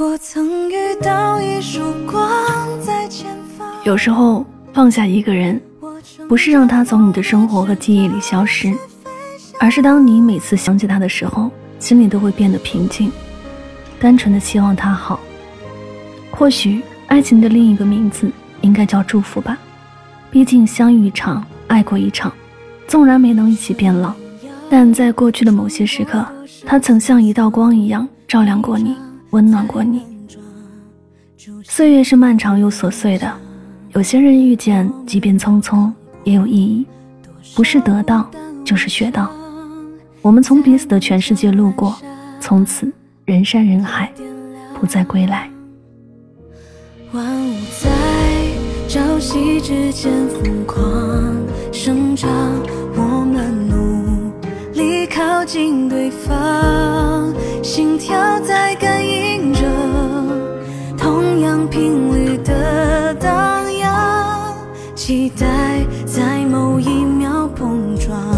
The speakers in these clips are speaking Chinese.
我曾遇到一束光在前方。有时候放下一个人，不是让他从你的生活和记忆里消失，而是当你每次想起他的时候，心里都会变得平静，单纯的希望他好。或许爱情的另一个名字应该叫祝福吧，毕竟相遇一场，爱过一场，纵然没能一起变老，但在过去的某些时刻，他曾像一道光一样照亮过你。温暖过你。岁月是漫长又琐碎的，有些人遇见，即便匆匆，也有意义。不是得到，就是学到。我们从彼此的全世界路过，从此人山人海，不再归来。万物在朝夕之间疯狂生长，我们努力靠近对方，心跳在期待在某一秒碰撞，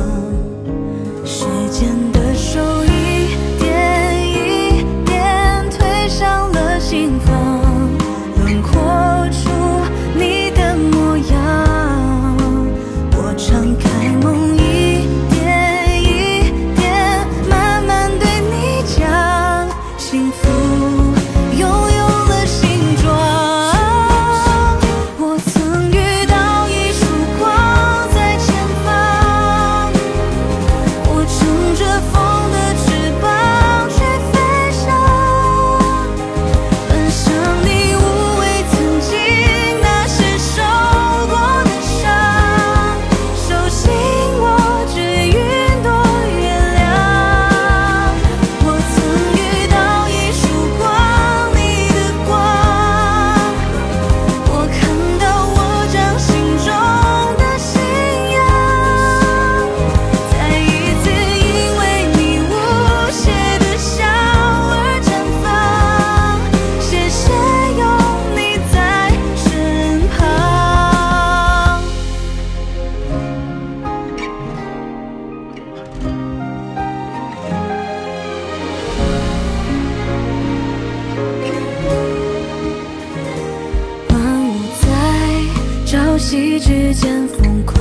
夕之间疯狂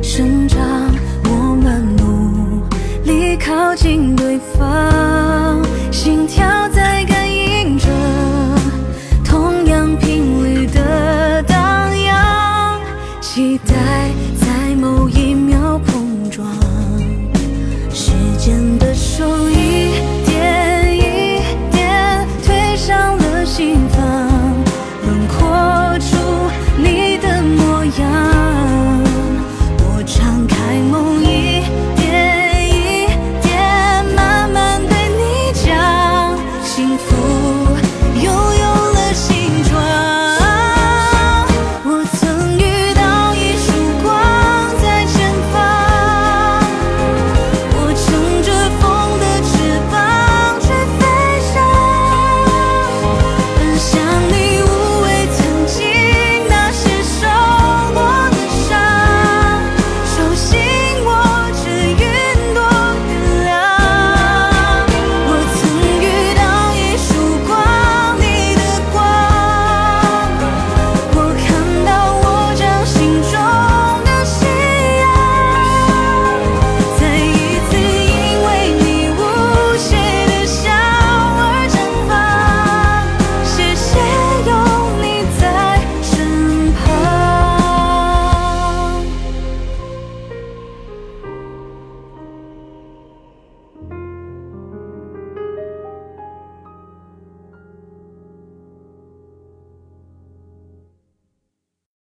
生长，我们努力靠近对方，心跳在感应着同样频率的荡漾，期待在某一秒碰撞，时间的手う。